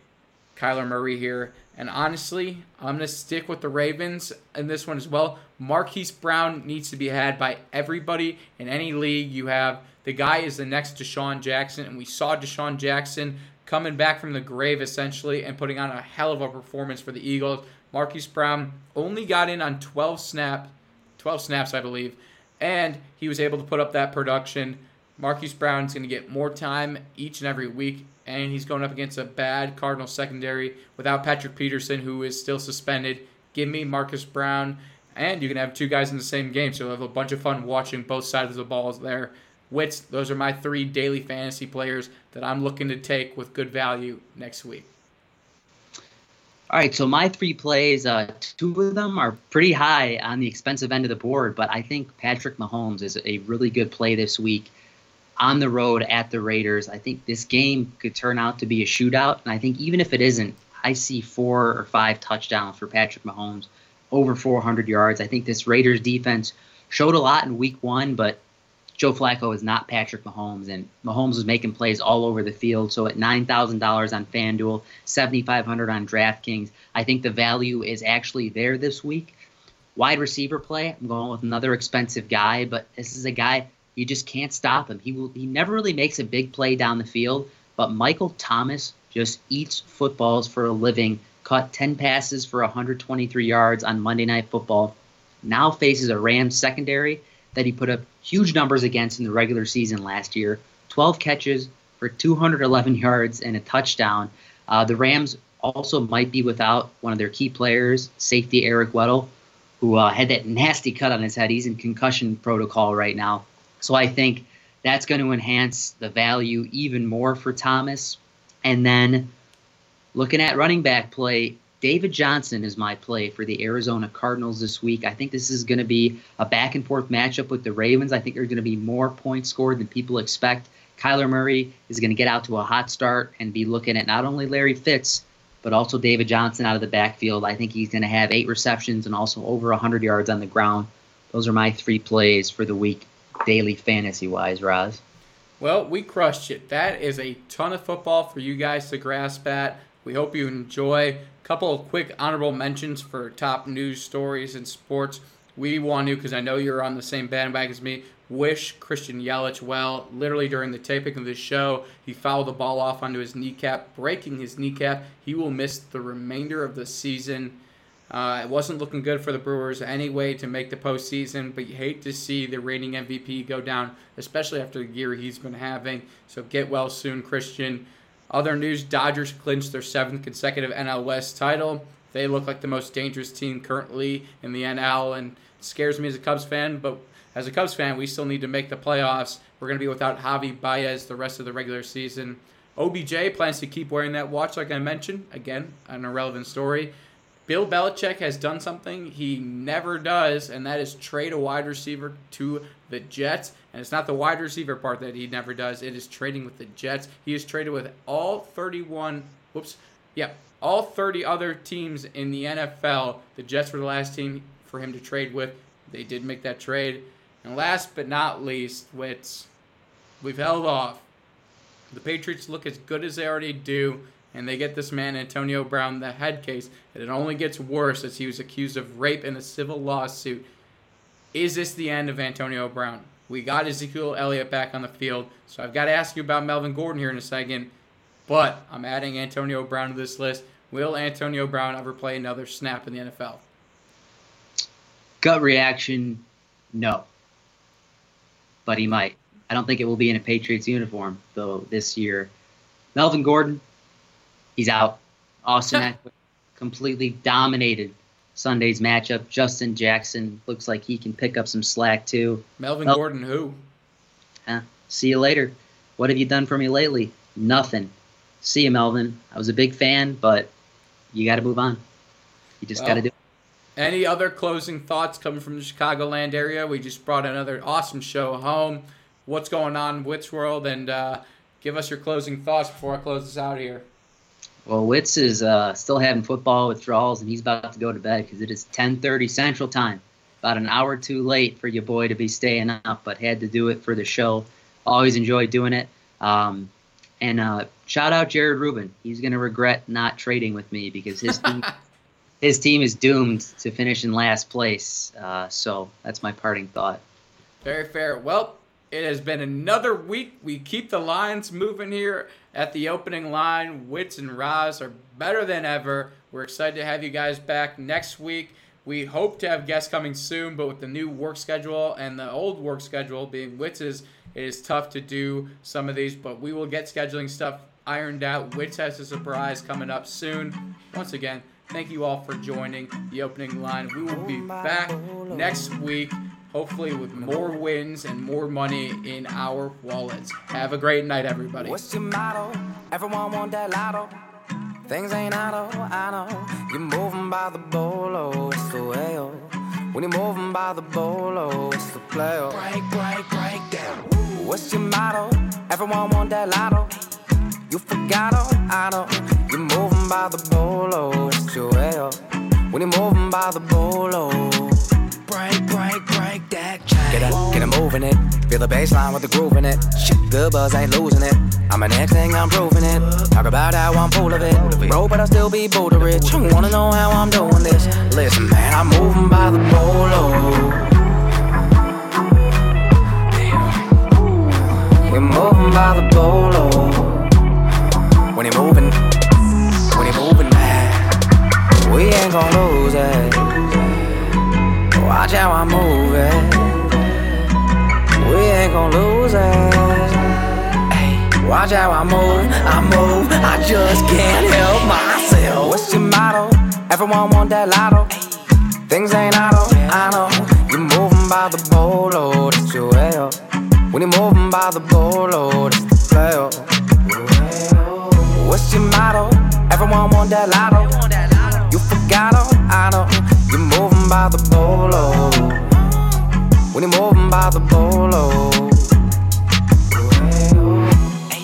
Kyler Murray here. And honestly, I'm going to stick with the Ravens in this one as well. Marquise Brown needs to be had by everybody in any league you have. The guy is the next DeSean Jackson, and we saw DeSean Jackson coming back from the grave essentially and putting on a hell of a performance for the Eagles. Marquise Brown only got in on 12 snaps, 12 snaps, I believe, and he was able to put up that production. Marquise Brown's going to get more time each and every week, and he's going up against a bad Cardinal secondary without Patrick Peterson, who is still suspended. Give me Marcus Brown, and you can have two guys in the same game, so you'll have a bunch of fun watching both sides of the balls there. Wits, those are my three daily fantasy players that I'm looking to take with good value next week. All right, so my three plays, uh, two of them are pretty high on the expensive end of the board, but I think Patrick Mahomes is a really good play this week on the road at the Raiders. I think this game could turn out to be a shootout, and I think even if it isn't, I see four or five touchdowns for Patrick Mahomes, over 400 yards. I think this Raiders defense showed a lot in week one, but Joe Flacco is not Patrick Mahomes, and Mahomes was making plays all over the field. So at nine thousand dollars on FanDuel, seventy five hundred on DraftKings, I think the value is actually there this week. Wide receiver play, I'm going with another expensive guy, but this is a guy you just can't stop him. He will, he never really makes a big play down the field, but Michael Thomas just eats footballs for a living. Caught 10 passes for 123 yards on Monday Night Football. Now faces a Rams secondary that he put up huge numbers against in the regular season last year 12 catches for 211 yards and a touchdown. Uh, the Rams also might be without one of their key players, safety Eric Weddle, who uh, had that nasty cut on his head. He's in concussion protocol right now. So I think that's going to enhance the value even more for Thomas. And then looking at running back play, David Johnson is my play for the Arizona Cardinals this week. I think this is going to be a back and forth matchup with the Ravens. I think there's going to be more points scored than people expect. Kyler Murray is going to get out to a hot start and be looking at not only Larry Fitz, but also David Johnson out of the backfield. I think he's going to have eight receptions and also over 100 yards on the ground. Those are my three plays for the week, daily fantasy wise, Roz. Well, we crushed it. That is a ton of football for you guys to grasp at. We hope you enjoy A couple of quick honorable mentions for top news stories in sports. We want to, because I know you're on the same bandwagon as me, wish Christian Yelich well. Literally during the taping of this show, he fouled the ball off onto his kneecap, breaking his kneecap. He will miss the remainder of the season. Uh, it wasn't looking good for the Brewers anyway to make the postseason, but you hate to see the reigning MVP go down, especially after the year he's been having. So get well soon, Christian. Other news Dodgers clinched their seventh consecutive NL West title. They look like the most dangerous team currently in the NL and scares me as a Cubs fan, but as a Cubs fan, we still need to make the playoffs. We're going to be without Javi Baez the rest of the regular season. OBJ plans to keep wearing that watch, like I mentioned. Again, an irrelevant story. Bill Belichick has done something he never does, and that is trade a wide receiver to the Jets. And it's not the wide receiver part that he never does, it is trading with the Jets. He has traded with all 31, whoops, yeah, all 30 other teams in the NFL. The Jets were the last team for him to trade with. They did make that trade. And last but not least, Wits, we've held off. The Patriots look as good as they already do and they get this man Antonio Brown the head case, and it only gets worse as he was accused of rape in a civil lawsuit. Is this the end of Antonio Brown? We got Ezekiel Elliott back on the field, so I've got to ask you about Melvin Gordon here in a second. But I'm adding Antonio Brown to this list. Will Antonio Brown ever play another snap in the NFL? Gut reaction, no. But he might. I don't think it will be in a Patriots uniform, though, this year. Melvin Gordon, he's out. Austin Ekeler completely dominated Sunday's matchup. Justin Jackson looks like he can pick up some slack too. Melvin Gordon, who? Uh, see you later. What have you done for me lately? Nothing. See you, Melvin. I was a big fan, but you got to move on. You just well, got to do it. Any other closing thoughts coming from the Chicagoland area? We just brought another awesome show home. What's going on Wits World? And uh, give us your closing thoughts before I close this out here. Well, Wits is uh, still having football withdrawals, and he's about to go to bed because it is 10:30 Central Time. About an hour too late for your boy to be staying up, but had to do it for the show. Always enjoy doing it. Um, and uh, shout out Jared Rubin. He's gonna regret not trading with me because his team, his team is doomed to finish in last place. Uh, so that's my parting thought. Very fair. Well, it has been another week. We keep the lines moving here at the opening line. Wits and Roz are better than ever. We're excited to have you guys back next week. We hope to have guests coming soon, but with the new work schedule and the old work schedule being Wits's, it is tough to do some of these, but we will get scheduling stuff ironed out. Wits has a surprise coming up soon. Once again, thank you all for joining the opening line. We will be back next week hopefully with more wins and more money in our wallets. Have a great night, everybody. What's your motto? Everyone want that lotto. Things ain't auto, I know. You're moving by the bolo, it's the way, oh. When you're moving by the bolo, it's the play, oh. Break, break, break down. What's your motto? Everyone want that lotto. You forgot, oh, I know. You're moving by the bolo, it's your way, oh. When you're moving by the bolo break, break, that Get up, get it moving it. Feel the bass line with the groove in it. Shit, good buzz, ain't losing it. I'm an next thing, I'm proving it. Talk about how I'm full of it. Bro, but I still be Buddha rich. You wanna know how I'm doing this? Listen, man, I'm moving by the bolo. We're moving by the bolo. When you're moving, when you're moving, man, we ain't gon' lose it. Watch how I move it. We ain't gon' lose it. Hey, watch how I move, I move. I just can't help myself. What's your motto? Everyone want that lotto. Things ain't auto, I know. You're moving by the bolo, that's your up. When you're moving by the bolo, that's the play up. What's your motto? Everyone want that lotto. You forgot I know. You're moving by the bolo. When you're moving by the bolo.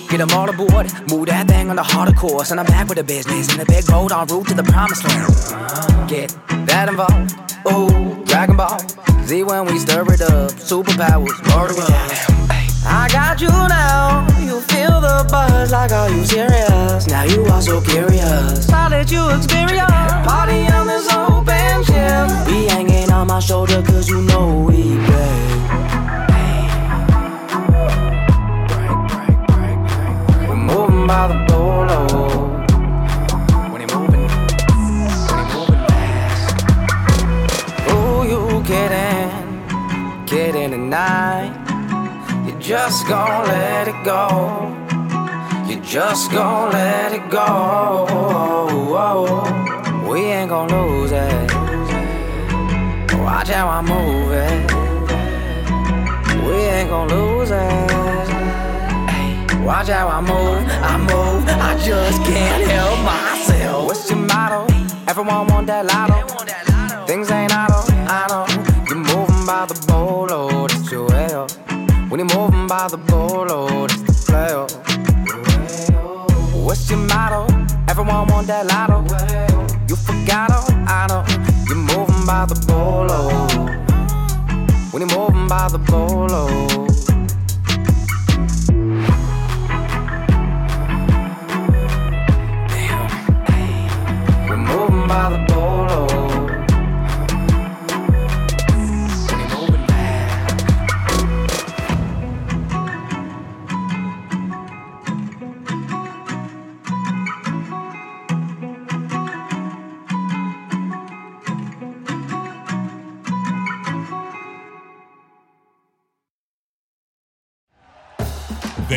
Get them all aboard, move that thing on the harder course, and I'm back with the business and the big road en route to the promised land. Get that involved, ooh, Dragon Ball. Z when we stir it up, superpowers, murder. I got you now, you feel the buzz like are you serious? Now you are so curious. I'll let you experience. Party on this open gym. Be hanging on my shoulder cause you know we play. We're moving by the bolo. When you're moving, when you're moving fast. Ooh, you kidding, kidding tonight. Just gon' let it go. You just gon' let it go. We ain't gon' lose it. Watch how I move it. We ain't gon' lose it. Watch how I move, I move. I just can't help myself. What's your motto? Everyone want that lotto. Things ain't auto, by the bolo, that's the play. What's your motto? Everyone want that lotto. You forgot all, I know. You're moving by the bolo. When you're moving by the bolo. We're moving by the